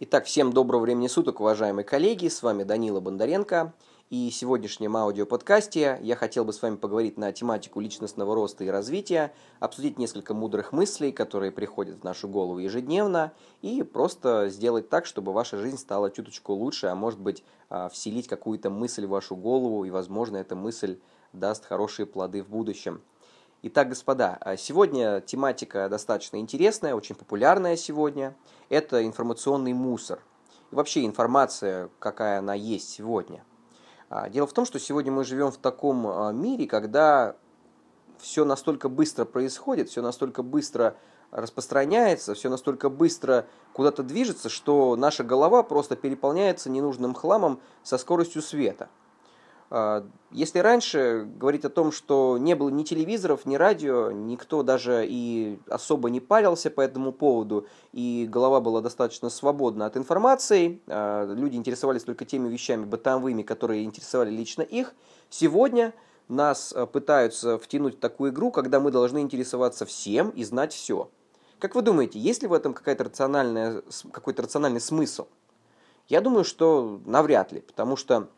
Итак, всем доброго времени суток, уважаемые коллеги, с вами Данила Бондаренко. И в сегодняшнем аудиоподкасте я хотел бы с вами поговорить на тематику личностного роста и развития, обсудить несколько мудрых мыслей, которые приходят в нашу голову ежедневно, и просто сделать так, чтобы ваша жизнь стала чуточку лучше, а может быть а, вселить какую-то мысль в вашу голову, и, возможно, эта мысль даст хорошие плоды в будущем. Итак, господа, а сегодня тематика достаточно интересная, очень популярная сегодня. Это информационный мусор. И вообще информация, какая она есть сегодня. А, дело в том, что сегодня мы живем в таком а, мире, когда все настолько быстро происходит, все настолько быстро распространяется, все настолько быстро куда-то движется, что наша голова просто переполняется ненужным хламом со скоростью света – если раньше говорить о том, что не было ни телевизоров, ни радио, никто даже и особо не парился по этому поводу, и голова была достаточно свободна от информации, а, люди интересовались только теми вещами бытовыми, которые интересовали лично их, сегодня нас а, пытаются втянуть в такую игру, когда мы должны интересоваться всем и знать все. Как вы думаете, есть ли в этом какой-то рациональный смысл? Я думаю, что навряд ли, потому что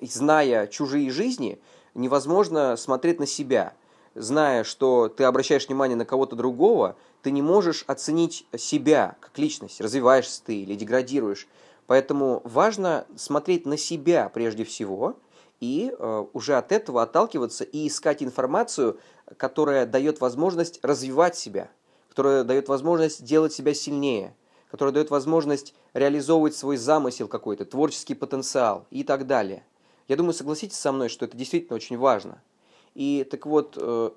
зная чужие жизни, невозможно смотреть на себя. Зная, что ты обращаешь внимание на кого-то другого, ты не можешь оценить себя как личность, развиваешься ты или деградируешь. Поэтому важно смотреть на себя прежде всего и э, уже от этого отталкиваться и искать информацию, которая дает возможность развивать себя, которая дает возможность делать себя сильнее – которая дает возможность реализовывать свой замысел какой-то, творческий потенциал и так далее. Я думаю, согласитесь со мной, что это действительно очень важно. И так вот, э,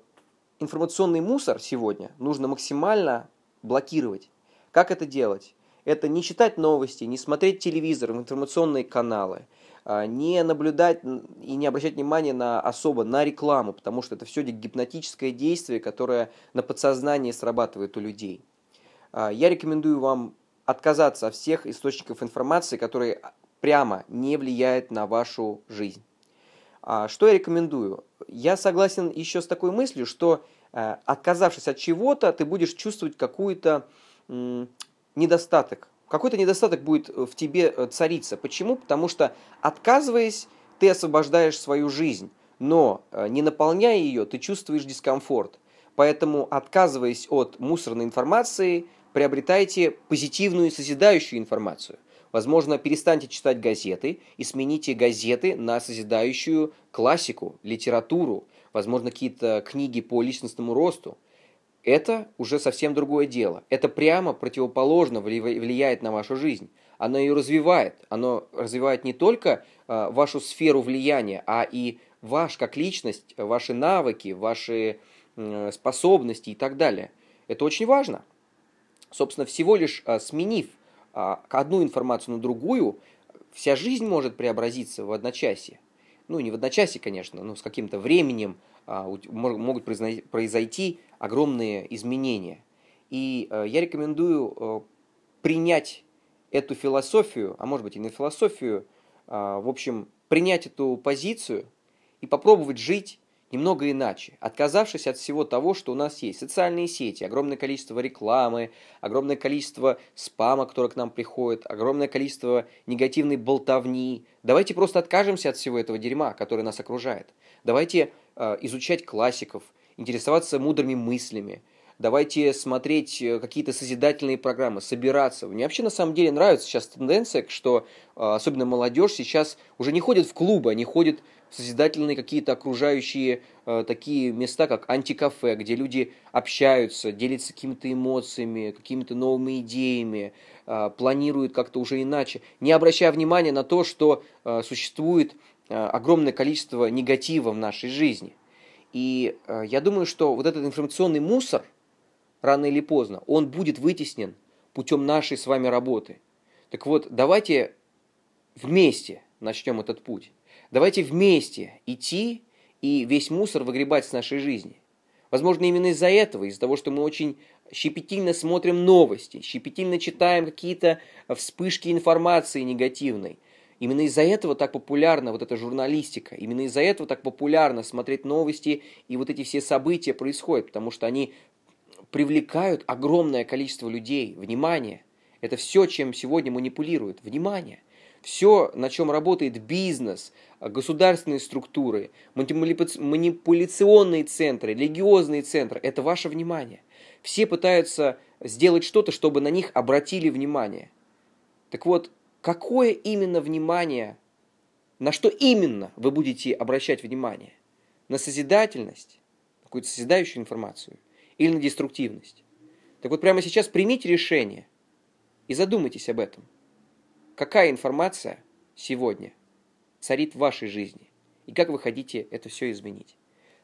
информационный мусор сегодня нужно максимально блокировать. Как это делать? Это не читать новости, не смотреть телевизор, информационные каналы, а, не наблюдать и не обращать внимания на особо на рекламу, потому что это все гипнотическое действие, которое на подсознании срабатывает у людей. А, я рекомендую вам отказаться от всех источников информации, которые прямо не влияют на вашу жизнь. А, что я рекомендую? Я согласен еще с такой мыслью, что э, отказавшись от чего-то, ты будешь чувствовать какой-то недостаток. Какой-то недостаток будет в тебе э, цариться. Почему? Потому что отказываясь, ты освобождаешь свою жизнь, но э, не наполняя ее, ты чувствуешь дискомфорт. Поэтому, отказываясь от мусорной информации, приобретайте позитивную и созидающую информацию. Возможно, перестаньте читать газеты и смените газеты на созидающую классику, литературу, возможно, какие-то книги по личностному росту. Это уже совсем другое дело. Это прямо противоположно влияет на вашу жизнь. Оно ее развивает. Оно развивает не только э, вашу сферу влияния, а и ваш как личность, ваши навыки, ваши способности и так далее. Это очень важно. Собственно, всего лишь а, сменив а, одну информацию на другую, вся жизнь может преобразиться в одночасье. Ну, не в одночасье, конечно, но с каким-то временем а, могут произойти огромные изменения. И я рекомендую принять эту философию, а может быть и не философию, в общем, принять эту позицию и попробовать жить немного иначе, отказавшись от всего того, что у нас есть. Социальные сети, огромное количество рекламы, огромное количество спама, которое к нам приходит, огромное количество негативной болтовни. Давайте просто откажемся от всего этого дерьма, которое нас окружает. Давайте э, изучать классиков, интересоваться мудрыми мыслями, давайте смотреть э, какие-то созидательные программы, собираться. Мне вообще на самом деле нравится сейчас тенденция, что э, особенно молодежь сейчас уже не ходит в клубы, они ходят созидательные какие-то окружающие э, такие места, как антикафе, где люди общаются, делятся какими-то эмоциями, какими-то новыми идеями, э, планируют как-то уже иначе, не обращая внимания на то, что э, существует э, огромное количество негатива в нашей жизни. И э, я думаю, что вот этот информационный мусор, рано или поздно, он будет вытеснен путем нашей с вами работы. Так вот, давайте вместе начнем этот путь. Давайте вместе идти и весь мусор выгребать с нашей жизни. Возможно, именно из-за этого, из-за того, что мы очень щепетильно смотрим новости, щепетильно читаем какие-то вспышки информации негативной. Именно из-за этого так популярна вот эта журналистика. Именно из-за этого так популярно смотреть новости и вот эти все события происходят, потому что они привлекают огромное количество людей, внимание. Это все, чем сегодня манипулируют. Внимание! Все, на чем работает бизнес, государственные структуры, манипуляционные центры, религиозные центры, это ваше внимание. Все пытаются сделать что-то, чтобы на них обратили внимание. Так вот, какое именно внимание, на что именно вы будете обращать внимание? На созидательность, какую-то созидающую информацию или на деструктивность? Так вот, прямо сейчас примите решение и задумайтесь об этом. Какая информация сегодня царит в вашей жизни? И как вы хотите это все изменить?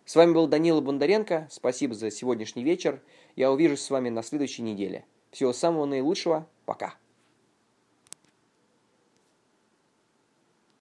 С вами был Данила Бондаренко. Спасибо за сегодняшний вечер. Я увижусь с вами на следующей неделе. Всего самого наилучшего. Пока.